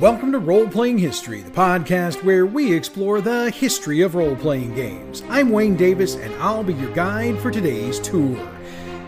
Welcome to Role Playing History, the podcast where we explore the history of role playing games. I'm Wayne Davis, and I'll be your guide for today's tour.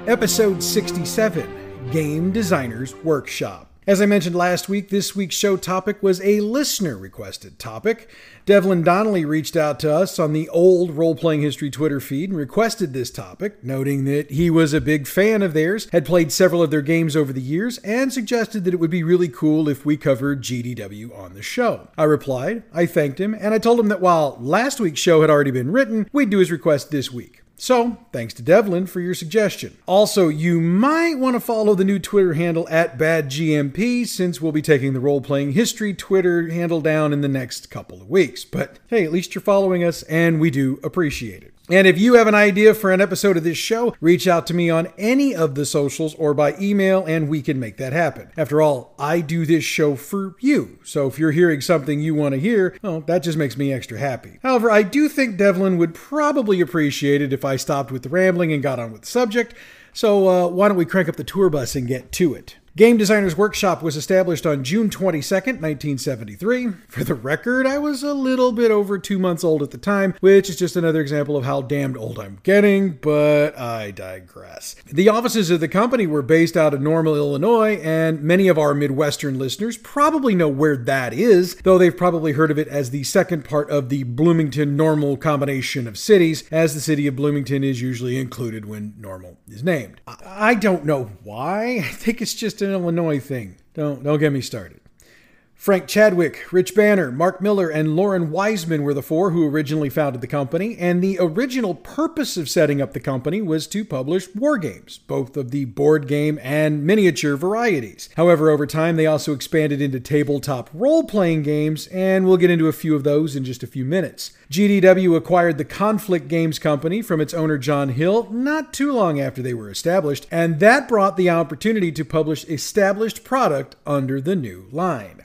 Episode 67 Game Designers Workshop. As I mentioned last week, this week's show topic was a listener requested topic. Devlin Donnelly reached out to us on the old Role Playing History Twitter feed and requested this topic, noting that he was a big fan of theirs, had played several of their games over the years, and suggested that it would be really cool if we covered GDW on the show. I replied, I thanked him, and I told him that while last week's show had already been written, we'd do his request this week. So, thanks to Devlin for your suggestion. Also, you might want to follow the new Twitter handle at BadGMP since we'll be taking the role playing history Twitter handle down in the next couple of weeks. But hey, at least you're following us, and we do appreciate it. And if you have an idea for an episode of this show, reach out to me on any of the socials or by email and we can make that happen. After all, I do this show for you. So if you're hearing something you want to hear, well, that just makes me extra happy. However, I do think Devlin would probably appreciate it if I stopped with the rambling and got on with the subject. So uh, why don't we crank up the tour bus and get to it? Game Designers Workshop was established on June 22nd, 1973. For the record, I was a little bit over two months old at the time, which is just another example of how damned old I'm getting, but I digress. The offices of the company were based out of Normal, Illinois, and many of our Midwestern listeners probably know where that is, though they've probably heard of it as the second part of the Bloomington Normal combination of cities, as the city of Bloomington is usually included when Normal is named. I don't know why. I think it's just an Illinois thing. Don't don't get me started. Frank Chadwick, Rich Banner, Marc Miller, and Loren Wiseman were the four who originally founded the company, and the original purpose of setting up the company was to publish war games, both of the board game and miniature varieties. However, over time they also expanded into tabletop role playing games, and we'll get into a few of those in just a few minutes. GDW acquired the Conflict Games Company from its owner John Hill not too long after they were established, and that brought the opportunity to publish established product under the new line.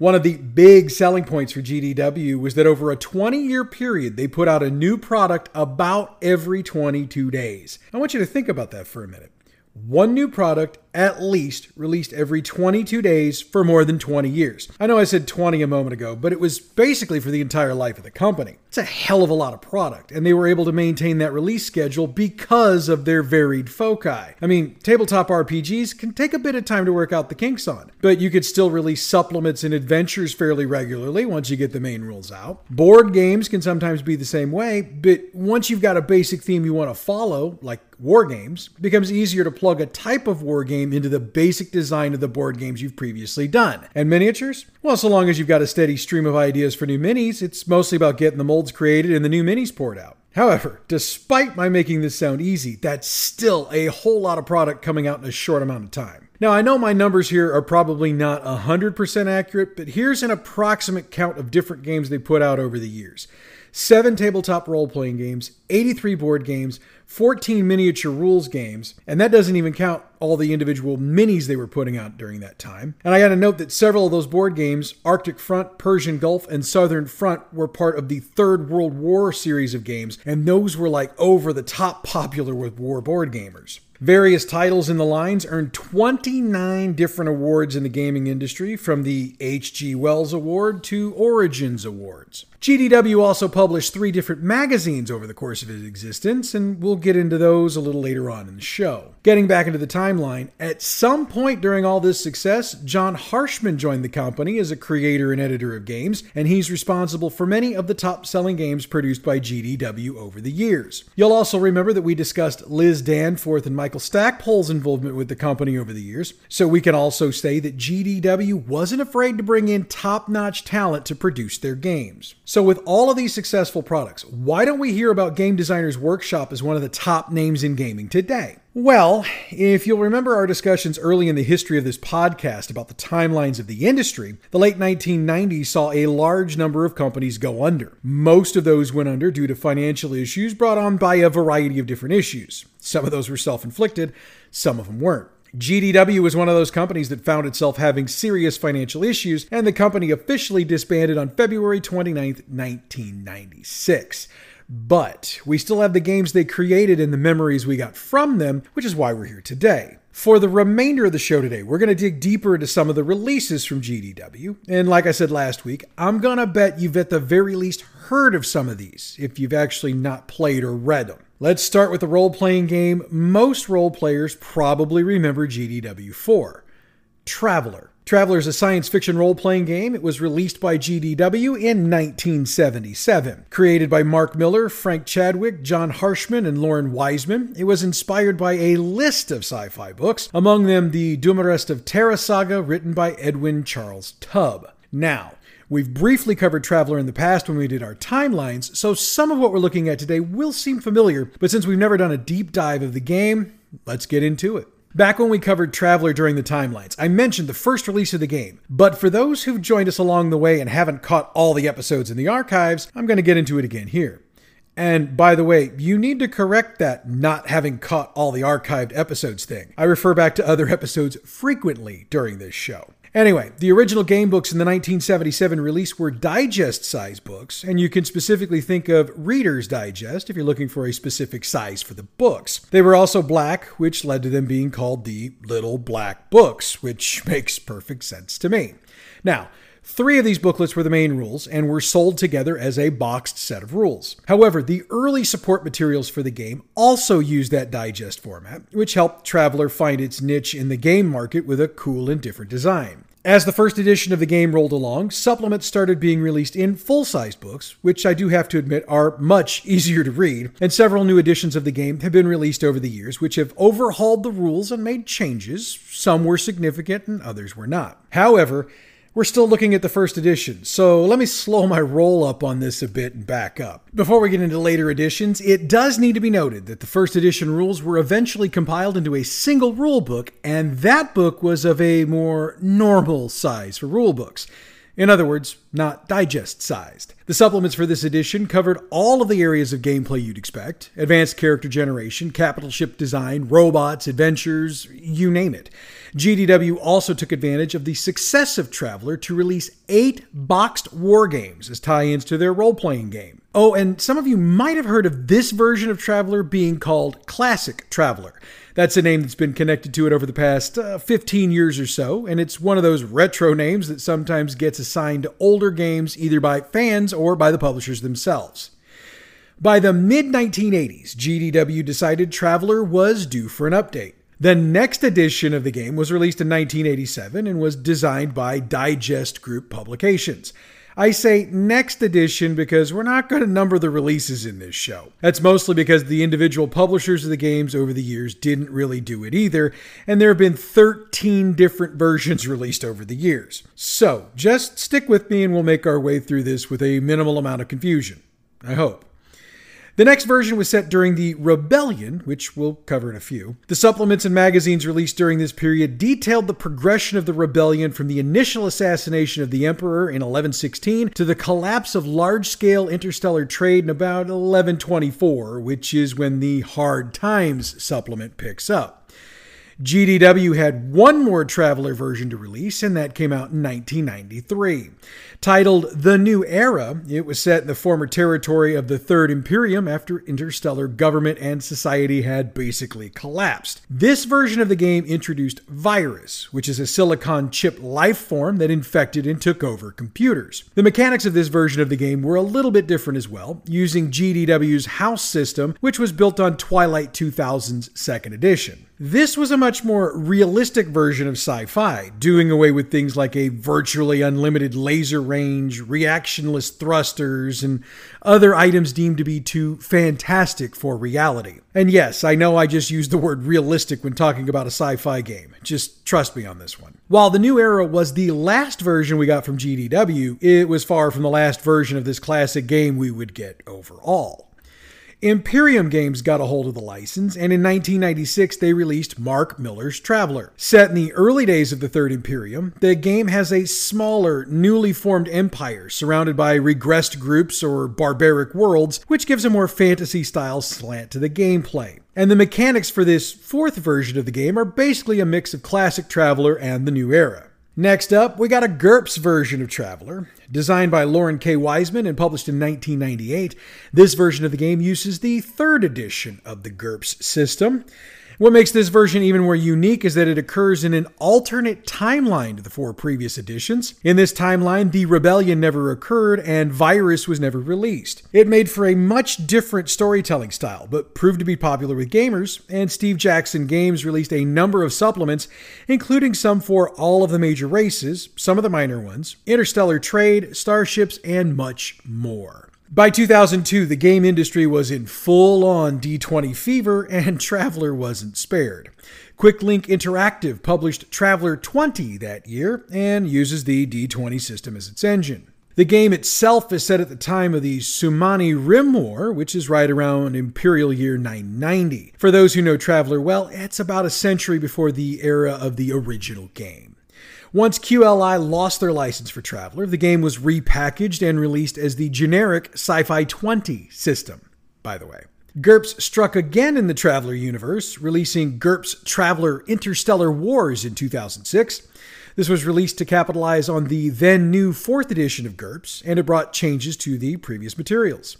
One of the big selling points for GDW was that over a 20 year period, they put out a new product about every 22 days. I want you to think about that for a minute. One new product at least released every 22 days for more than 20 years. I know I said 20 a moment ago, but it was basically for the entire life of the company. It's a hell of a lot of product, and they were able to maintain that release schedule because of their varied foci. I mean, tabletop RPGs can take a bit of time to work out the kinks on, but you could still release supplements and adventures fairly regularly once you get the main rules out. Board games can sometimes be the same way, but once you've got a basic theme you want to follow, like war games, becomes easier to plug a type of war game game into the basic design of the board games you've previously done. And miniatures? Well, so long as you've got a steady stream of ideas for new minis, it's mostly about getting the molds created and the new minis poured out. However, despite my making this sound easy, that's still a whole lot of product coming out in a short amount of time. Now, I know my numbers here are probably not 100% accurate, but here's an approximate count of different games they put out over the years seven tabletop role playing games, 83 board games, 14 miniature rules games, and that doesn't even count all the individual minis they were putting out during that time. And I got to note that several of those board games, Arctic Front, Persian Gulf, and Southern Front, were part of the Third World War series of games, and those were like over the top popular with war board gamers. Various titles in the lines earned 29 different awards in the gaming industry, from the H.G. Wells Award to Origins Awards. GDW also published three different magazines over the course of its existence, and we'll get into those a little later on in the show. Getting back into the timeline, at some point during all this success, John Harshman joined the company as a creator and editor of games, and he's responsible for many of the top selling games produced by GDW over the years. You'll also remember that we discussed Liz Danforth and Michael Stackpole's involvement with the company over the years, so we can also say that GDW wasn't afraid to bring in top notch talent to produce their games. So, with all of these successful products, why don't we hear about Game Designers Workshop as one of the top names in gaming today? Well, if you'll remember our discussions early in the history of this podcast about the timelines of the industry, the late 1990s saw a large number of companies go under. Most of those went under due to financial issues brought on by a variety of different issues. Some of those were self inflicted, some of them weren't. GDW was one of those companies that found itself having serious financial issues, and the company officially disbanded on February 29, 1996. But we still have the games they created and the memories we got from them, which is why we're here today. For the remainder of the show today, we're going to dig deeper into some of the releases from GDW. And like I said last week, I'm going to bet you've at the very least heard of some of these if you've actually not played or read them. Let's start with the role playing game most role players probably remember GDW for Traveller. Traveller is a science fiction role playing game. It was released by GDW in 1977. Created by Marc Miller, Frank Chadwick, John Harshman, and Loren Wiseman, it was inspired by a list of sci fi books, among them the Dumarest of Terra saga, written by Edwin Charles Tubb. Now, We've briefly covered Traveller in the past when we did our timelines, so some of what we're looking at today will seem familiar, but since we've never done a deep dive of the game, let's get into it. Back when we covered Traveller during the timelines, I mentioned the first release of the game. But for those who've joined us along the way and haven't caught all the episodes in the archives, I'm going to get into it again here. And by the way, you need to correct that not having caught all the archived episodes thing. I refer back to other episodes frequently during this show. Anyway, the original game books in the 1977 release were digest size books, and you can specifically think of Reader's Digest if you're looking for a specific size for the books. They were also black, which led to them being called the Little Black Books, which makes perfect sense to me. Now, Three of these booklets were the main rules and were sold together as a boxed set of rules. However, the early support materials for the game also used that digest format, which helped Traveller find its niche in the game market with a cool and different design. As the first edition of the game rolled along, supplements started being released in full size books, which I do have to admit are much easier to read, and several new editions of the game have been released over the years, which have overhauled the rules and made changes. Some were significant and others were not. However, we're still looking at the first edition, so let me slow my roll up on this a bit and back up. Before we get into later editions, it does need to be noted that the first edition rules were eventually compiled into a single rule book, and that book was of a more normal size for rule books. In other words, not digest sized. The supplements for this edition covered all of the areas of gameplay you'd expect advanced character generation, capital ship design, robots, adventures, you name it. GDW also took advantage of the success of Traveller to release eight boxed war games as tie ins to their role playing game. Oh, and some of you might have heard of this version of Traveller being called Classic Traveller. That's a name that's been connected to it over the past uh, 15 years or so, and it's one of those retro names that sometimes gets assigned to older games either by fans or by the publishers themselves. By the mid 1980s, GDW decided Traveller was due for an update. The next edition of the game was released in 1987 and was designed by Digest Group Publications. I say next edition because we're not going to number the releases in this show. That's mostly because the individual publishers of the games over the years didn't really do it either, and there have been 13 different versions released over the years. So just stick with me and we'll make our way through this with a minimal amount of confusion. I hope. The next version was set during the Rebellion, which we'll cover in a few. The supplements and magazines released during this period detailed the progression of the rebellion from the initial assassination of the Emperor in 1116 to the collapse of large scale interstellar trade in about 1124, which is when the Hard Times supplement picks up. GDW had one more Traveller version to release, and that came out in 1993. Titled The New Era, it was set in the former territory of the Third Imperium after interstellar government and society had basically collapsed. This version of the game introduced Virus, which is a silicon chip life form that infected and took over computers. The mechanics of this version of the game were a little bit different as well, using GDW's house system, which was built on Twilight 2000's second edition. This was a much more realistic version of sci fi, doing away with things like a virtually unlimited laser range, reactionless thrusters, and other items deemed to be too fantastic for reality. And yes, I know I just used the word realistic when talking about a sci fi game. Just trust me on this one. While the new era was the last version we got from GDW, it was far from the last version of this classic game we would get overall. Imperium Games got a hold of the license, and in 1996 they released Marc Miller's Traveller. Set in the early days of the Third Imperium, the game has a smaller, newly formed empire surrounded by regressed groups or barbaric worlds, which gives a more fantasy style slant to the gameplay. And the mechanics for this fourth version of the game are basically a mix of classic Traveller and the new era. Next up, we got a GURPS version of Traveller. Designed by Loren K. Wiseman and published in 1998, this version of the game uses the third edition of the GURPS system. What makes this version even more unique is that it occurs in an alternate timeline to the four previous editions. In this timeline, the rebellion never occurred and Virus was never released. It made for a much different storytelling style, but proved to be popular with gamers, and Steve Jackson Games released a number of supplements, including some for all of the major races, some of the minor ones, interstellar trade, starships, and much more. By 2002, the game industry was in full on D20 fever, and Traveller wasn't spared. QuickLink Interactive published Traveller 20 that year and uses the D20 system as its engine. The game itself is set at the time of the Solomani Rim War, which is right around Imperial Year 990. For those who know Traveller well, it's about a century before the era of the original game. Once QLI lost their license for Traveller, the game was repackaged and released as the generic Sci Fi 20 system, by the way. GURPS struck again in the Traveller universe, releasing GURPS Traveller Interstellar Wars in 2006. This was released to capitalize on the then new fourth edition of GURPS, and it brought changes to the previous materials.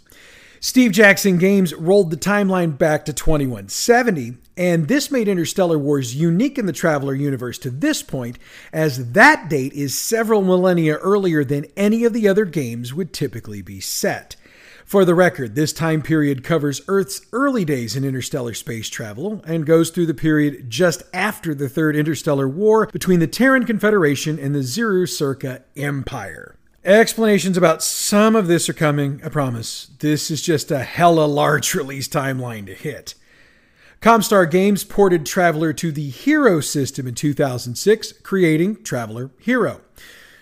Steve Jackson Games rolled the timeline back to 2170, and this made Interstellar Wars unique in the Traveller universe to this point, as that date is several millennia earlier than any of the other games would typically be set. For the record, this time period covers Earth's early days in interstellar space travel and goes through the period just after the Third Interstellar War between the Terran Confederation and the Ziru Sirka Empire. Explanations about some of this are coming, I promise. This is just a hella large release timeline to hit. Comstar Games ported Traveller to the Hero system in 2006, creating Traveller Hero.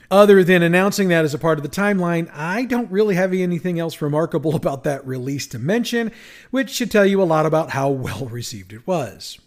Other than announcing that as a part of the timeline, I don't really have anything else remarkable about that release to mention, which should tell you a lot about how well received it was.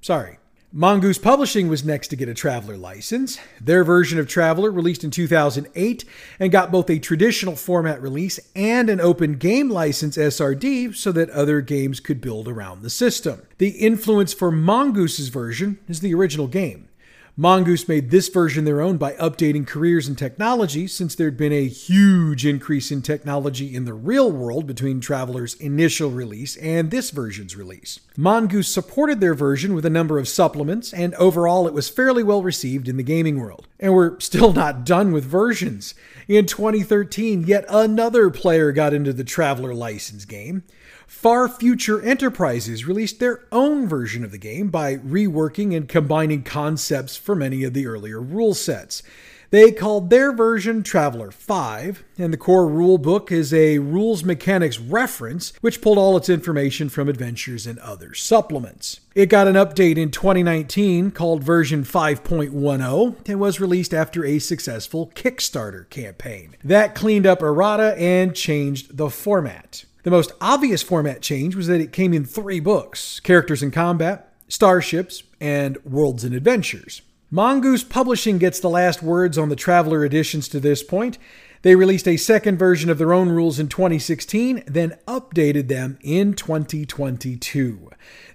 Sorry. Mongoose Publishing was next to get a Traveller license. Their version of Traveller released in 2008 and got both a traditional format release and an open game license SRD so that other games could build around the system. The influence for Mongoose's version is the original game. Mongoose made this version their own by updating careers and technology, since there'd been a huge increase in technology in the real world between Traveller's initial release and this version's release. Mongoose supported their version with a number of supplements, and overall it was fairly well received in the gaming world. And we're still not done with versions. In 2013, yet another player got into the Traveller license game. Far Future Enterprises released their own version of the game by reworking and combining concepts from many of the earlier rule sets. They called their version Traveller 5, and the core rule book is a rules mechanics reference, which pulled all its information from adventures and other supplements. It got an update in 2019 called version 5.10 and was released after a successful Kickstarter campaign. That cleaned up errata and changed the format. The most obvious format change was that it came in three books Characters in Combat, Starships, and Worlds and Adventures. Mongoose Publishing gets the last words on the Traveller editions to this point. They released a second version of their own rules in 2016, then updated them in 2022.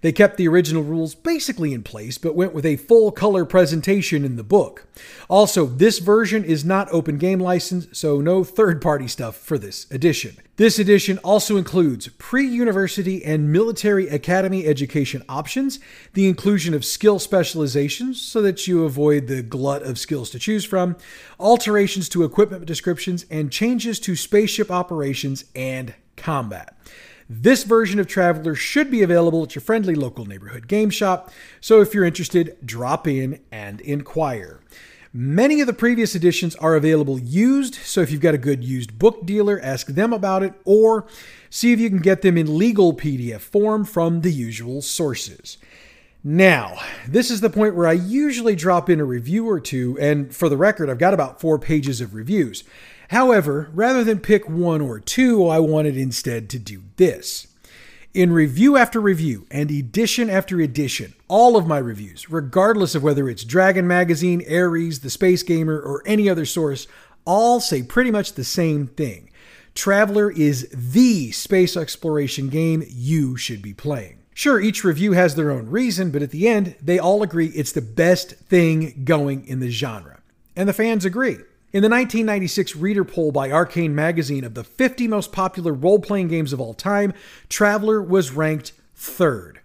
They kept the original rules basically in place, but went with a full color presentation in the book. Also, this version is not open game license, so no third party stuff for this edition. This edition also includes pre university and military academy education options, the inclusion of skill specializations so that you avoid the glut of skills to choose from, alterations to equipment descriptions, and changes to spaceship operations and combat. This version of Traveller should be available at your friendly local neighborhood game shop, so if you're interested, drop in and inquire. Many of the previous editions are available used, so if you've got a good used book dealer, ask them about it or see if you can get them in legal PDF form from the usual sources. Now, this is the point where I usually drop in a review or two, and for the record, I've got about four pages of reviews. However, rather than pick one or two, I wanted instead to do this. In review after review and edition after edition, all of my reviews, regardless of whether it's Dragon Magazine, Ares, The Space Gamer, or any other source, all say pretty much the same thing. Traveller is the space exploration game you should be playing. Sure, each review has their own reason, but at the end, they all agree it's the best thing going in the genre. and the fans agree. In the 1996 reader poll by Arcane Magazine of the 50 most popular role playing games of all time, Traveller was ranked third.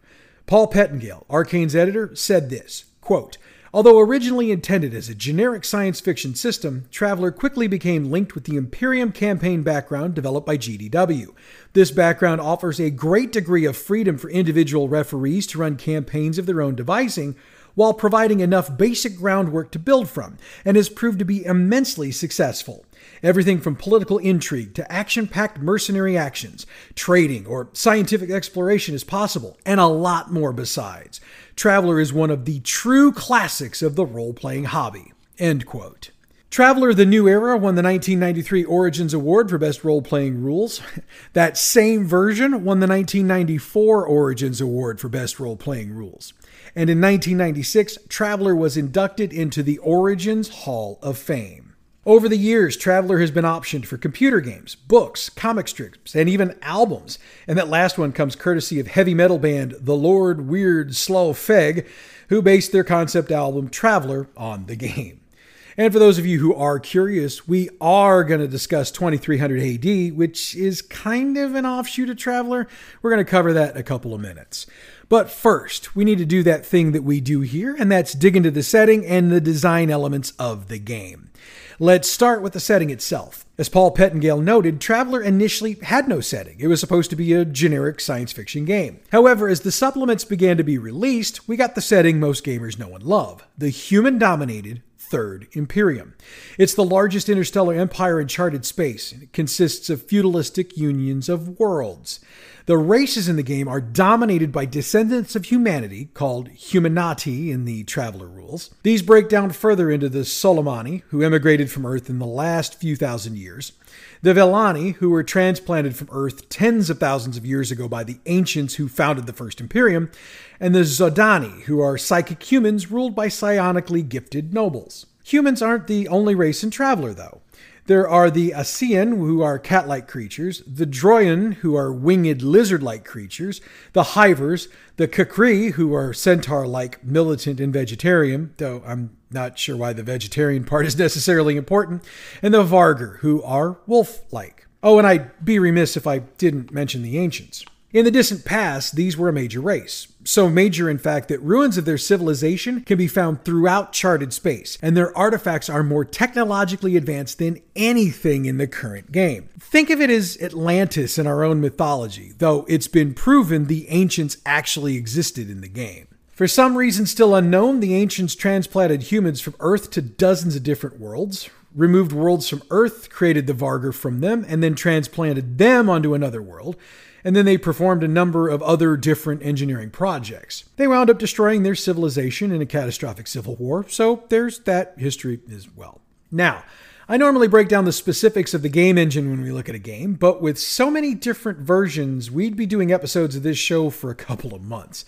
Paul Pettingale, Arcane's editor, said this quote, Although originally intended as a generic science fiction system, Traveller quickly became linked with the Imperium campaign background developed by GDW. This background offers a great degree of freedom for individual referees to run campaigns of their own devising, while providing enough basic groundwork to build from, and has proved to be immensely successful. Everything from political intrigue to action packed mercenary actions, trading, or scientific exploration is possible, and a lot more besides. Traveller is one of the true classics of the role playing hobby. End quote. Traveller The New Era won the 1993 Origins Award for Best Role Playing Rules. That same version won the 1994 Origins Award for Best Role Playing Rules and in 1996, Traveller was inducted into the Origins Hall of Fame. Over the years, Traveller has been optioned for computer games, books, comic strips, and even albums. And that last one comes courtesy of heavy metal band The Lord Weird Slough Feg, who based their concept album Traveller on the game. And for those of you who are curious, we are going to discuss 2300 AD, which is kind of an offshoot of Traveller. We're going to cover that in a couple of minutes. But first, we need to do that thing that we do here, and that's dig into the setting and the design elements of the game. Let's start with the setting itself. As Paul Pettingale noted, Traveller initially had no setting. It was supposed to be a generic science fiction game. However, as the supplements began to be released, we got the setting most gamers know and love the human dominated Third Imperium. It's the largest interstellar empire in charted space, and it consists of feudalistic unions of worlds. The races in the game are dominated by descendants of humanity, called Humaniti in the Traveller rules. These break down further into the Solomani, who emigrated from Earth in the last few thousand years, the Vilani, who were transplanted from Earth tens of thousands of years ago by the ancients who founded the First Imperium, and the Zhodani, who are psychic humans ruled by psionically gifted nobles. Humans aren't the only race in Traveller, though. There are the Aslan, who are cat like creatures, the Droyne, who are winged lizard like creatures, the Hivers, the K'kree, who are centaur like, militant, and vegetarian, though I'm not sure why the vegetarian part is necessarily important, and the Vargr, who are wolf like. Oh, and I'd be remiss if I didn't mention the ancients. In the distant past, these were a major race. So major, in fact, that ruins of their civilization can be found throughout charted space, and their artifacts are more technologically advanced than anything in the current game. Think of it as Atlantis in our own mythology, though it's been proven the ancients actually existed in the game. For some reason still unknown, the ancients transplanted humans from Earth to dozens of different worlds, removed worlds from Earth, created the Vargr from them, and then transplanted them onto another world and then they performed a number of other different engineering projects. They wound up destroying their civilization in a catastrophic civil war, so there's that history as well. Now, I normally break down the specifics of the game engine when we look at a game, but with so many different versions, we'd be doing episodes of this show for a couple of months.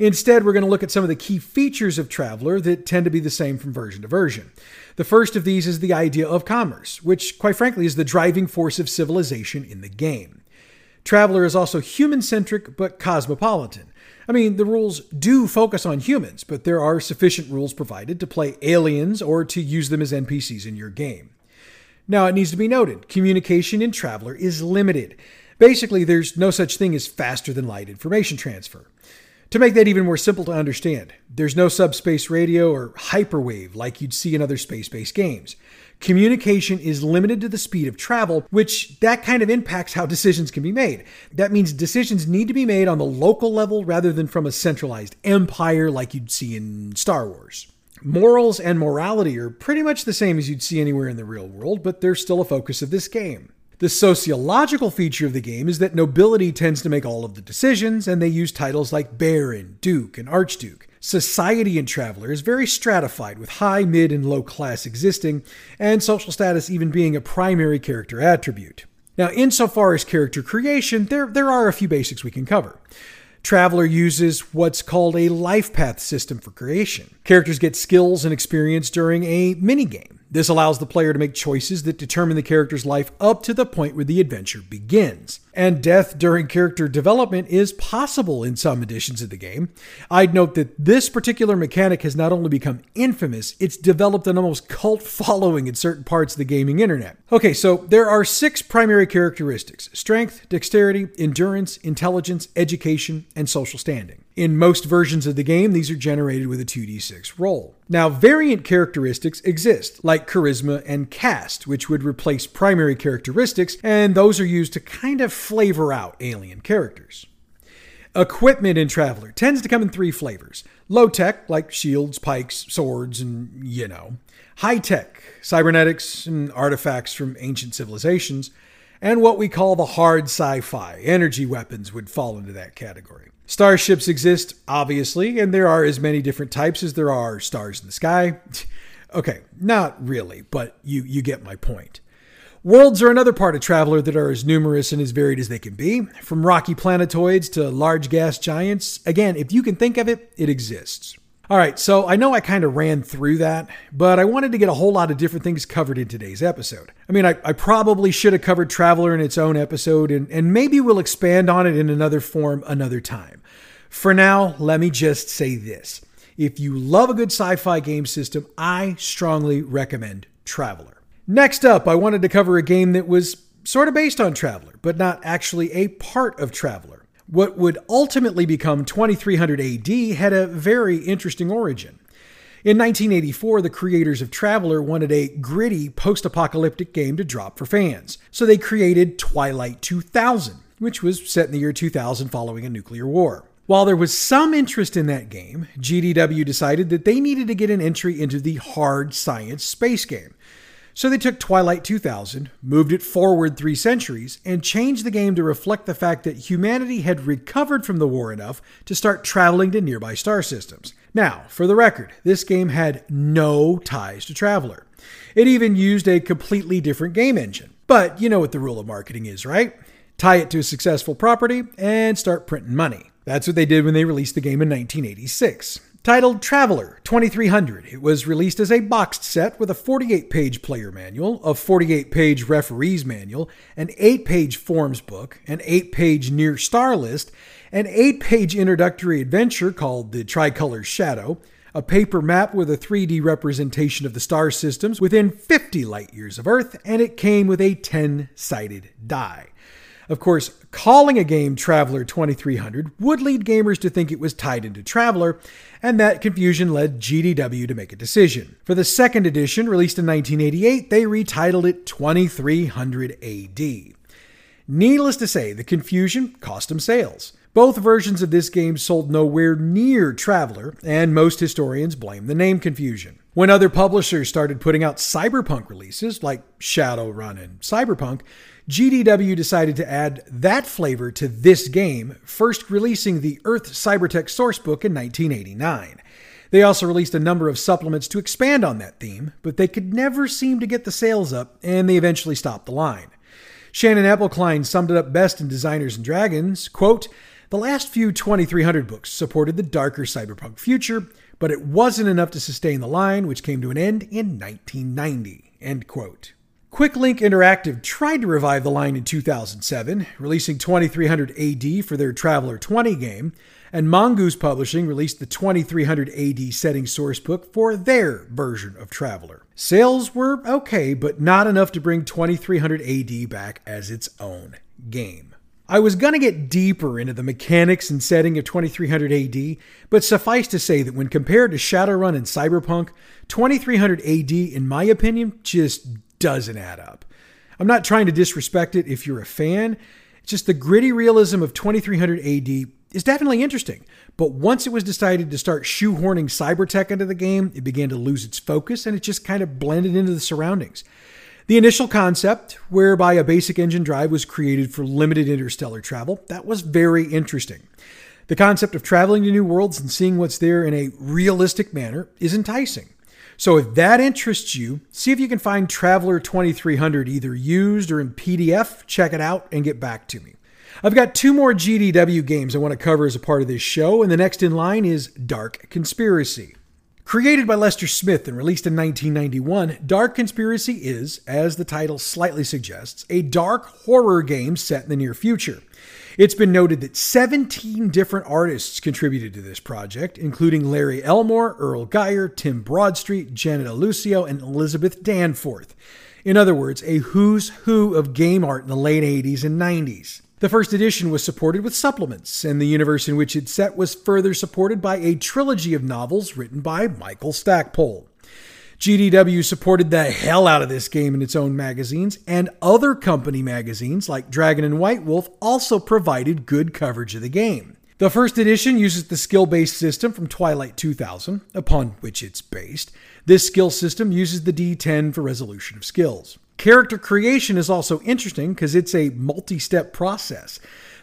Instead, we're going to look at some of the key features of Traveller that tend to be the same from version to version. The first of these is the idea of commerce, which, quite frankly, is the driving force of civilization in the game. Traveller is also human centric but cosmopolitan. I mean, the rules do focus on humans, but there are sufficient rules provided to play aliens or to use them as NPCs in your game. Now, it needs to be noted communication in Traveller is limited. Basically, there's no such thing as faster than light information transfer. To make that even more simple to understand, there's no subspace radio or hyperwave like you'd see in other space based games communication is limited to the speed of travel, which that kind of impacts how decisions can be made. That means decisions need to be made on the local level rather than from a centralized empire like you'd see in Star Wars. Morals and morality are pretty much the same as you'd see anywhere in the real world, but they're still a focus of this game. The sociological feature of the game is that nobility tends to make all of the decisions, and they use titles like Baron, Duke, and Archduke. Society in Traveller is very stratified, with high, mid, and low class existing, and social status even being a primary character attribute. Now, insofar as character creation, there, there are a few basics we can cover. Traveller uses what's called a life path system for creation. Characters get skills and experience during a minigame. This allows the player to make choices that determine the character's life up to the point where the adventure begins. and death during character development is possible in some editions of the game. I'd note that this particular mechanic has not only become infamous, it's developed an almost cult following in certain parts of the gaming internet. Okay, so there are six primary characteristics strength, dexterity, endurance, intelligence, education, and social standing. In most versions of the game, these are generated with a 2d6 roll. Now, variant characteristics exist, like charisma and caste, which would replace primary characteristics, and those are used to kind of flavor out alien characters. Equipment in Traveller tends to come in three flavors low tech, like shields, pikes, swords, and you know, high tech, cybernetics, and artifacts from ancient civilizations, and what we call the hard sci fi. Energy weapons would fall into that category. Starships exist, obviously, and there are as many different types as there are stars in the sky. okay, not really, but you, you get my point. Worlds are another part of Traveller that are as numerous and as varied as they can be. From rocky planetoids to large gas giants, again, if you can think of it, it exists. All right, so I know I kind of ran through that, but I wanted to get a whole lot of different things covered in today's episode. I mean, I, I, probably should have covered Traveller in its own episode, and, and maybe we'll expand on it in another form another time. For now, let me just say this. If you love a good sci fi game system, I strongly recommend Traveller. Next up, I wanted to cover a game that was sort of based on Traveller, but not actually a part of Traveller. What would ultimately become 2300 AD had a very interesting origin. In 1984, the creators of Traveller wanted a gritty post apocalyptic game to drop for fans, so they created Twilight 2000, which was set in the year 2000 following a nuclear war. While there was some interest in that game, GDW decided that they needed to get an entry into the hard science space game. So they took Twilight 2000, moved it forward three centuries, and changed the game to reflect the fact that humanity had recovered from the war enough to start traveling to nearby star systems. Now, for the record, this game had no ties to Traveller. It even used a completely different game engine. But you know what the rule of marketing is, right? Tie it to a successful property and start printing money. That's what they did when they released the game in 1986. Titled Traveller 2300, it was released as a boxed set with a 48 page player manual, a 48 page referee's manual, an 8 page forms book, an 8 page near star list, an 8 page introductory adventure called The Tricolor Shadow, a paper map with a 3D representation of the star systems within 50 light years of Earth, and it came with a 10 sided die. Of course, calling a game Traveller 2300 would lead gamers to think it was tied into Traveller, and that confusion led GDW to make a decision. For the second edition, released in 1988, they retitled it 2300 AD. Needless to say, the confusion cost them sales. Both versions of this game sold nowhere near Traveller, and most historians blame the name confusion. When other publishers started putting out cyberpunk releases, like Shadowrun and Cyberpunk, GDW decided to add that flavor to this game, first releasing the Earth Cybertech sourcebook in 1989. They also released a number of supplements to expand on that theme, but they could never seem to get the sales up, and they eventually stopped the line. Shannon Appelcline summed it up best in Designers and Dragons, quote, the last few 2300 books supported the darker cyberpunk future, but it wasn't enough to sustain the line, which came to an end in 1990. End quote. QuickLink Interactive tried to revive the line in 2007, releasing 2300 AD for their Traveller 20 game, and Mongoose Publishing released the 2300 AD setting sourcebook for their version of Traveller. Sales were okay, but not enough to bring 2300 AD back as its own game. I was going to get deeper into the mechanics and setting of 2300 AD, but suffice to say that when compared to Shadowrun and Cyberpunk, 2300 AD, in my opinion, just doesn't add up. I'm not trying to disrespect it if you're a fan. It's just the gritty realism of 2300 AD is definitely interesting. But once it was decided to start shoehorning cybertech into the game, it began to lose its focus and it just kind of blended into the surroundings. The initial concept, whereby a basic engine drive was created for limited interstellar travel, that was very interesting. The concept of traveling to new worlds and seeing what's there in a realistic manner is enticing. So if that interests you, see if you can find Traveller 2300 either used or in PDF, check it out and get back to me. I've got two more GDW games I want to cover as a part of this show, and the next in line is Dark Conspiracy. Created by Lester Smith and released in 1991, Dark Conspiracy is, as the title slightly suggests, a dark horror game set in the near future. It's been noted that 17 different artists contributed to this project, including Larry Elmore, Earl Geier, Tim Bradstreet, Janet Aulisio, and Elizabeth Danforth. In other words, a who's who of game art in the late 80s and 90s. The first edition was supported with supplements, and the universe in which it set was further supported by a trilogy of novels written by Michael Stackpole. GDW supported the hell out of this game in its own magazines, and other company magazines like Dragon and White Wolf also provided good coverage of the game. The first edition uses the skill based system from Twilight 2000, upon which it's based. This skill system uses the D10 for resolution of skills. Character creation is also interesting because it's a multi step process.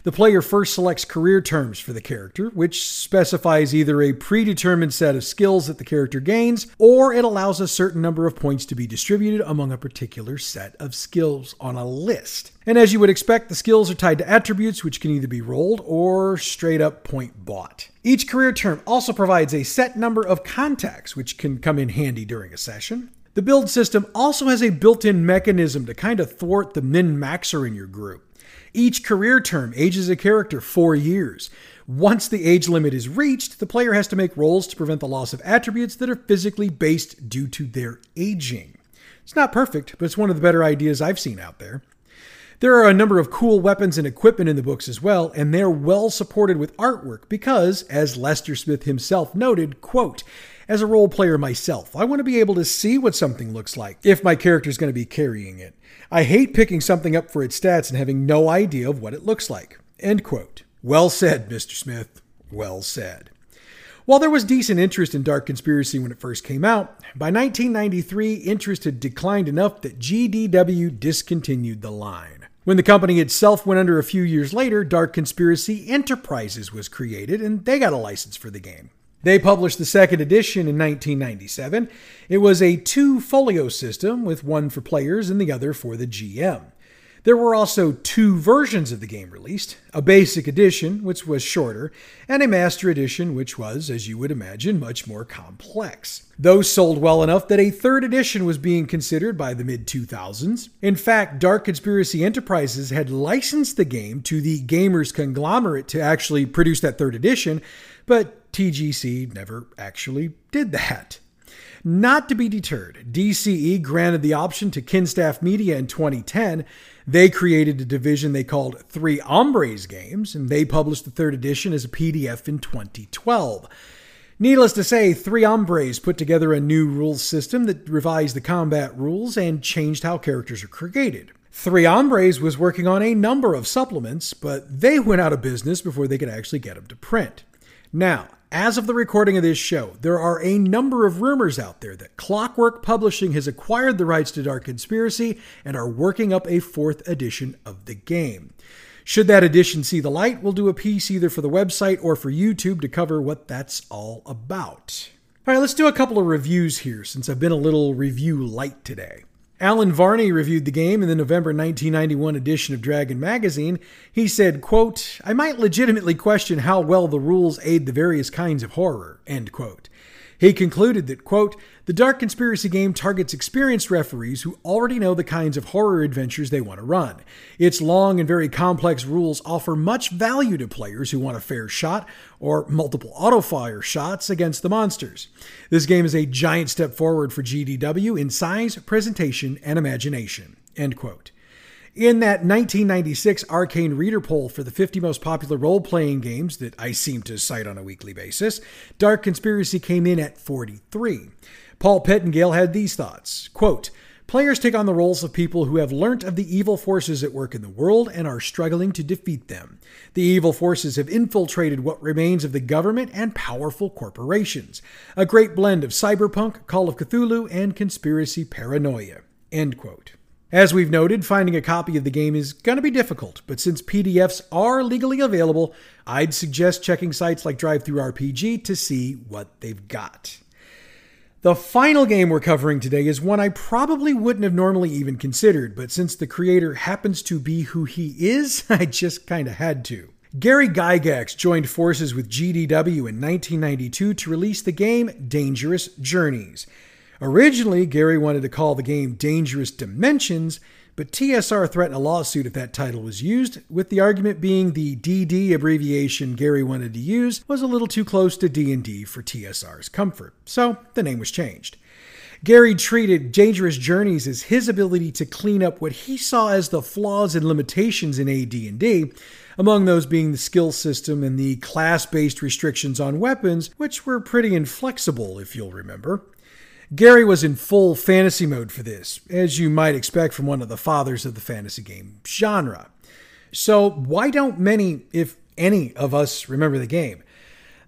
The player first selects career terms for the character, which specifies either a predetermined set of skills that the character gains, or it allows a certain number of points to be distributed among a particular set of skills on a list. And as you would expect, the skills are tied to attributes, which can either be rolled or straight up point bought. Each career term also provides a set number of contacts, which can come in handy during a session. The build system also has a built in mechanism to kind of thwart the min maxer in your group. Each career term ages a character four years. Once the age limit is reached, the player has to make rolls to prevent the loss of attributes that are physically based due to their aging. It's not perfect, but it's one of the better ideas I've seen out there. There are a number of cool weapons and equipment in the books as well, and they're well supported with artwork because, as Lester Smith himself noted, quote, as a role player myself, I want to be able to see what something looks like if my character is going to be carrying it. I hate picking something up for its stats and having no idea of what it looks like. End quote. Well said, Mr. Smith. Well said. While there was decent interest in Dark Conspiracy when it first came out, by 1993 interest had declined enough that GDW discontinued the line. When the company itself went under a few years later, Dark Conspiracy Enterprises was created and they got a license for the game. They published the second edition in 1997. It was a two folio system, with one for players and the other for the GM. There were also two versions of the game released a basic edition, which was shorter, and a master edition, which was, as you would imagine, much more complex. Those sold well enough that a third edition was being considered by the mid 2000s. In fact, Dark Conspiracy Enterprises had licensed the game to the Gamers conglomerate to actually produce that third edition, but TGC never actually did that. Not to be deterred, DCE granted the option to Kinstaff Media in 2010. They created a division they called Three Hombres Games, and they published the third edition as a PDF in 2012. Needless to say, Three Hombres put together a new rules system that revised the combat rules and changed how characters are created. Three Hombres was working on a number of supplements, but they went out of business before they could actually get them to print. Now, as of the recording of this show, there are a number of rumors out there that Clockwork Publishing has acquired the rights to Dark Conspiracy and are working up a fourth edition of the game. Should that edition see the light, we'll do a piece either for the website or for YouTube to cover what that's all about. All right, let's do a couple of reviews here since I've been a little review light today. Allen Varney reviewed the game in the November 1991 edition of Dragon magazine. He said, quote, I might legitimately question how well the rules aid the various kinds of horror, end quote. He concluded that, quote, the Dark Conspiracy game targets experienced referees who already know the kinds of horror adventures they want to run. Its long and very complex rules offer much value to players who want a fair shot or multiple auto-fire shots against the monsters. This game is a giant step forward for GDW in size, presentation, and imagination. End quote. In that 1996 Arcane Reader poll for the 50 most popular role playing games that I seem to cite on a weekly basis, Dark Conspiracy came in at 43. Paul Pettingale had these thoughts quote, Players take on the roles of people who have learnt of the evil forces at work in the world and are struggling to defeat them. The evil forces have infiltrated what remains of the government and powerful corporations. A great blend of cyberpunk, Call of Cthulhu, and conspiracy paranoia. End quote. As we've noted, finding a copy of the game is going to be difficult, but since PDFs are legally available, I'd suggest checking sites like DriveThruRPG to see what they've got. The final game we're covering today is one I probably wouldn't have normally even considered, but since the creator happens to be who he is, I just kind of had to. Gary Gygax joined forces with GDW in 1992 to release the game Dangerous Journeys. Originally, Gary wanted to call the game Dangerous Dimensions, but TSR threatened a lawsuit if that title was used, with the argument being the DD abbreviation Gary wanted to use was a little too close to D&D for TSR's comfort. So, the name was changed. Gary treated Dangerous Journeys as his ability to clean up what he saw as the flaws and limitations in AD&D, among those being the skill system and the class-based restrictions on weapons, which were pretty inflexible if you'll remember. Gary was in full fantasy mode for this, as you might expect from one of the fathers of the fantasy game genre. So, why don't many, if any, of us remember the game?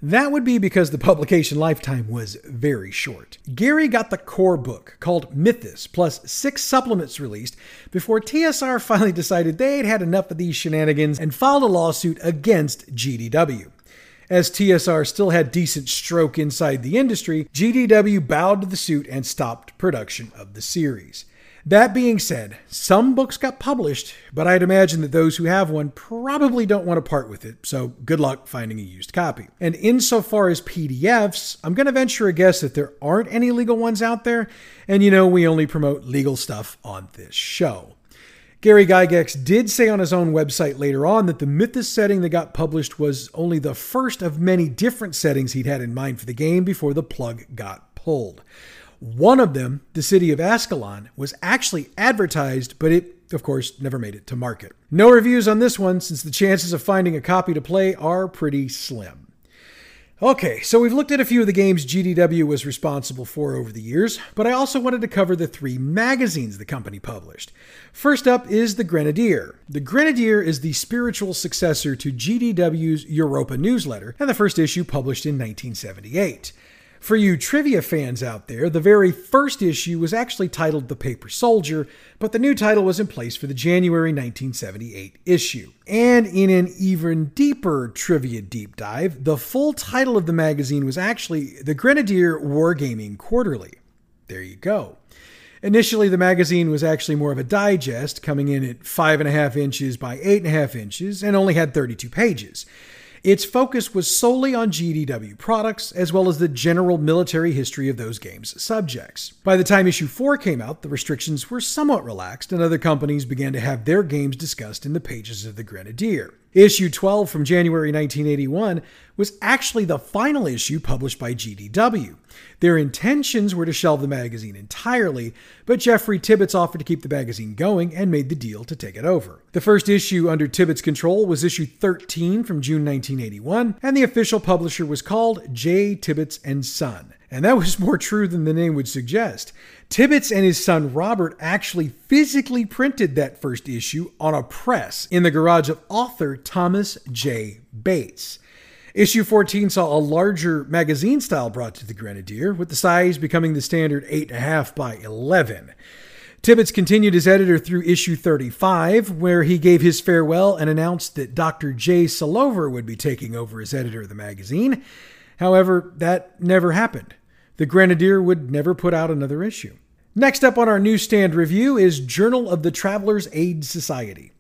That would be because the publication lifetime was very short. Gary got the core book called Mythos plus six supplements released before TSR finally decided they'd had enough of these shenanigans and filed a lawsuit against GDW. As TSR still had decent stroke inside the industry, GDW bowed to the suit and stopped production of the series. That being said, some books got published, but I'd imagine that those who have one probably don't want to part with it, so good luck finding a used copy. And insofar as PDFs, I'm going to venture a guess that there aren't any legal ones out there, and you know, we only promote legal stuff on this show. Gary Gygax did say on his own website later on that the Mythus setting that got published was only the first of many different settings he'd had in mind for the game before the plug got pulled. One of them, the city of Ascalon, was actually advertised, but it, of course, never made it to market. No reviews on this one, since the chances of finding a copy to play are pretty slim. Okay, so we've looked at a few of the games GDW was responsible for over the years, but I also wanted to cover the three magazines the company published. First up is The Grenadier. The Grenadier is the spiritual successor to GDW's Europa newsletter, and the first issue published in 1978. For you trivia fans out there, the very first issue was actually titled The Paper Soldier, but the new title was in place for the January 1978 issue. And in an even deeper trivia deep dive, the full title of the magazine was actually The Grenadier Wargaming Quarterly. There you go. Initially, the magazine was actually more of a digest, coming in at 5.5 inches by 8.5 inches, and only had 32 pages. Its focus was solely on GDW products, as well as the general military history of those games' subjects. By the time issue 4 came out, the restrictions were somewhat relaxed, and other companies began to have their games discussed in the pages of the Grenadier. Issue 12 from January 1981 was actually the final issue published by GDW. Their intentions were to shelve the magazine entirely, but Jeffrey Tibbets offered to keep the magazine going and made the deal to take it over. The first issue under Tibbets' control was issue 13 from June 1981, and the official publisher was called J. Tibbets and Son. And that was more true than the name would suggest. Tibbets and his son Robert actually physically printed that first issue on a press in the garage of author Thomas J. Bates. Issue 14 saw a larger magazine style brought to the Grenadier, with the size becoming the standard 8.5 by 11. Tibbets continued as editor through issue 35, where he gave his farewell and announced that Dr. J. Solover would be taking over as editor of the magazine. However, that never happened. The Grenadier would never put out another issue. Next up on our newsstand review is Journal of the Traveller's Aid Society.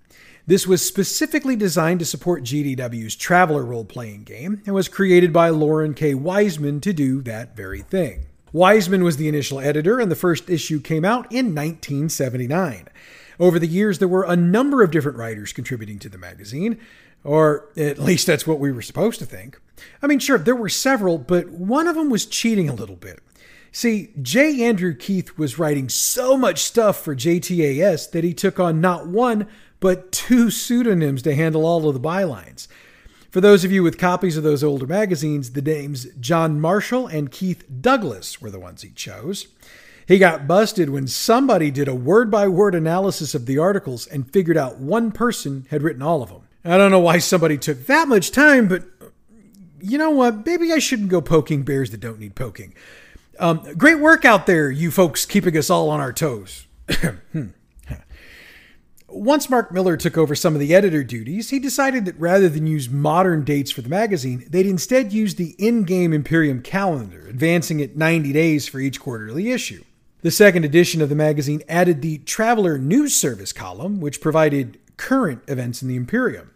This was specifically designed to support GDW's Traveller role playing game and was created by Loren K. Wiseman to do that very thing. Wiseman was the initial editor, and the first issue came out in 1979. Over the years, there were a number of different writers contributing to the magazine, or at least that's what we were supposed to think. I mean, sure, there were several, but one of them was cheating a little bit. See, J. Andrew Keith was writing so much stuff for JTAS that he took on not one, but two pseudonyms to handle all of the bylines. For those of you with copies of those older magazines, the names John Marshall and Keith Douglas were the ones he chose. He got busted when somebody did a word by word analysis of the articles and figured out one person had written all of them. I don't know why somebody took that much time, but you know what? Maybe I shouldn't go poking bears that don't need poking. Um, great work out there, you folks, keeping us all on our toes. Once Marc Miller took over some of the editor duties, he decided that rather than use modern dates for the magazine, they'd instead use the in game Imperium calendar, advancing it 90 days for each quarterly issue. The second edition of the magazine added the Traveller News Service column, which provided current events in the Imperium.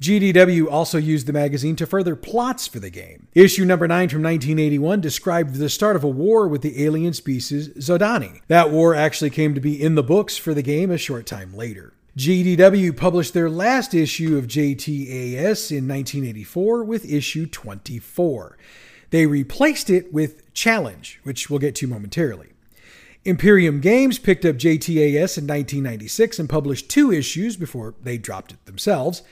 GDW also used the magazine to further plots for the game. Issue number 9 from 1981 described the start of a war with the alien species Zhodani. That war actually came to be in the books for the game a short time later. GDW published their last issue of JTAS in 1984 with issue 24. They replaced it with Challenge, which we'll get to momentarily. Imperium Games picked up JTAS in 1996 and published two issues before they dropped it themselves.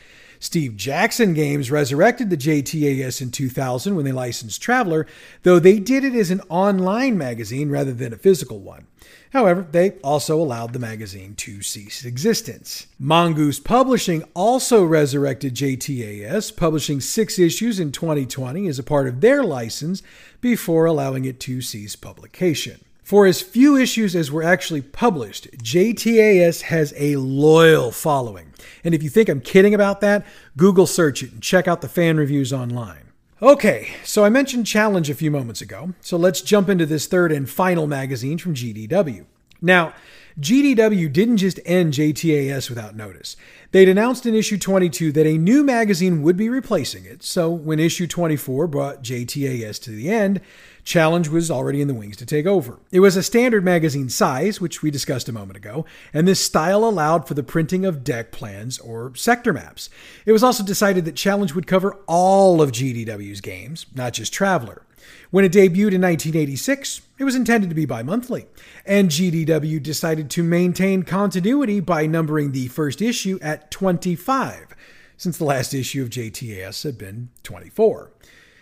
Steve Jackson Games resurrected the JTAS in 2000 when they licensed Traveller, though they did it as an online magazine rather than a physical one. However, they also allowed the magazine to cease existence. Mongoose Publishing also resurrected JTAS, publishing six issues in 2020 as a part of their license before allowing it to cease publication. For as few issues as were actually published, JTAS has a loyal following. And if you think I'm kidding about that, Google search it and check out the fan reviews online. Okay, so I mentioned Challenge a few moments ago, so let's jump into this third and final magazine from GDW. Now, GDW didn't just end JTAS without notice. They'd announced in issue 22 that a new magazine would be replacing it, so when issue 24 brought JTAS to the end, Challenge was already in the wings to take over. It was a standard magazine size, which we discussed a moment ago, and this style allowed for the printing of deck plans or sector maps. It was also decided that Challenge would cover all of GDW's games, not just Traveller. When it debuted in 1986, it was intended to be bi monthly, and GDW decided to maintain continuity by numbering the first issue at 25, since the last issue of JTAS had been 24.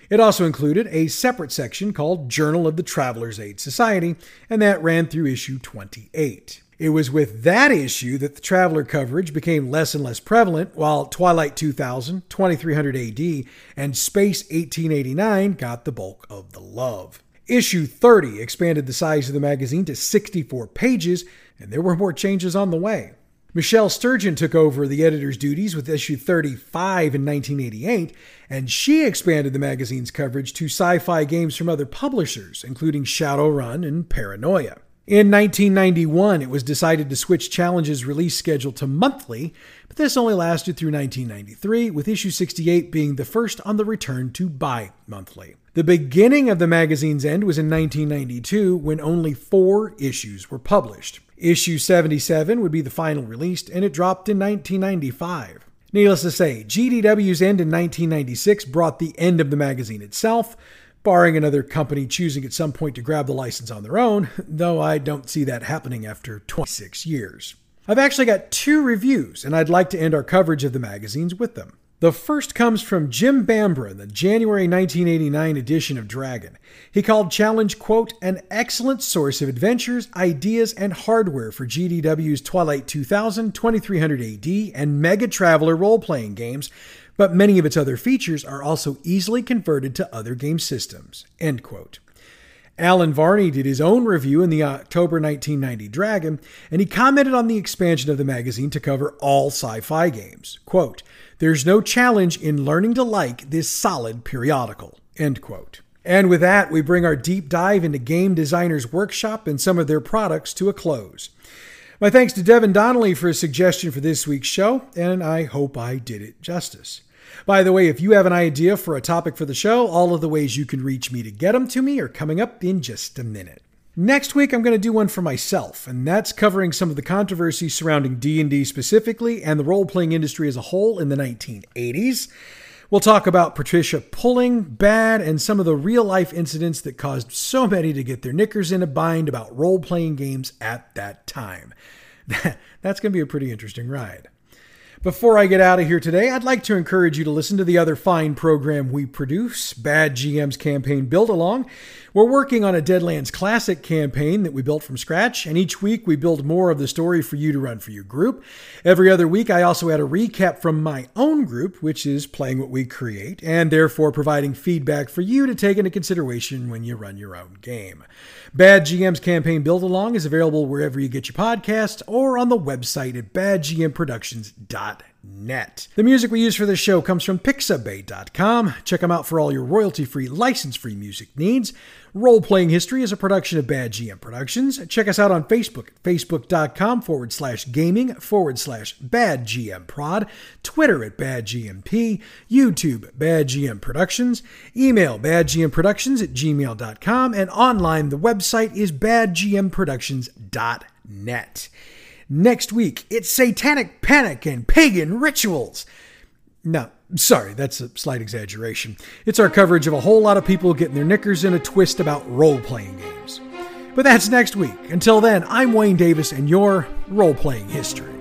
It also included a separate section called Journal of the Traveller's Aid Society, and that ran through issue 28. It was with that issue that the Traveler coverage became less and less prevalent, while Twilight 2000, 2300 AD, and Space 1889 got the bulk of the love. Issue 30 expanded the size of the magazine to 64 pages, and there were more changes on the way. Michelle Sturgeon took over the editor's duties with issue 35 in 1988, and she expanded the magazine's coverage to sci fi games from other publishers, including Shadowrun and Paranoia. In 1991, it was decided to switch Challenge's release schedule to monthly, but this only lasted through 1993, with issue 68 being the first on the return to bi monthly. The beginning of the magazine's end was in 1992 when only four issues were published. Issue 77 would be the final release, and it dropped in 1995. Needless to say, GDW's end in 1996 brought the end of the magazine itself, barring another company choosing at some point to grab the license on their own, though I don't see that happening after 26 years. I've actually got two reviews, and I'd like to end our coverage of the magazines with them. The first comes from Jim Bambra in the January 1989 edition of Dragon. He called Challenge, quote, an excellent source of adventures, ideas, and hardware for GDW's Twilight 2000, 2300 AD, and Mega Traveller role playing games, but many of its other features are also easily converted to other game systems, end quote. Allen Varney did his own review in the October 1990 Dragon, and he commented on the expansion of the magazine to cover all sci fi games. Quote, There's no challenge in learning to like this solid periodical. End quote. And with that, we bring our deep dive into Game Designers Workshop and some of their products to a close. My thanks to Devin Donnelly for his suggestion for this week's show, and I hope I did it justice. By the way, if you have an idea for a topic for the show, all of the ways you can reach me to get them to me are coming up in just a minute. Next week I'm going to do one for myself, and that's covering some of the controversy surrounding D&D specifically and the role-playing industry as a whole in the 1980s. We'll talk about Patricia Pulling, BADD, and some of the real life incidents that caused so many to get their knickers in a bind about role playing games at that time. That's going to be a pretty interesting ride. Before I get out of here today, I'd like to encourage you to listen to the other fine program we produce, Bad GM's campaign Build Along. We're working on a Deadlands Classic campaign that we built from scratch, and each week we build more of the story for you to run for your group. Every other week, I also add a recap from my own group, which is playing what we create, and therefore providing feedback for you to take into consideration when you run your own game. Bad GM's campaign Build Along is available wherever you get your podcasts or on the website at badgmproductions.com. net. The music we use for this show comes from Pixabay.com. Check them out for all your royalty free, license free music needs. Role Playing History is a production of Bad GM Productions. Check us out on Facebook at facebook.com forward slash gaming forward slash bad GM prod, Twitter at bad GMP, YouTube Bad GM Productions, email badgmproductions at gmail.com, and online the website is badgmproductions.net. Next week, it's Satanic Panic and Pagan Rituals. No, sorry, that's a slight exaggeration. It's our coverage of a whole lot of people getting their knickers in a twist about role playing games. But that's next week. Until then, I'm Wayne Davis and your role playing history.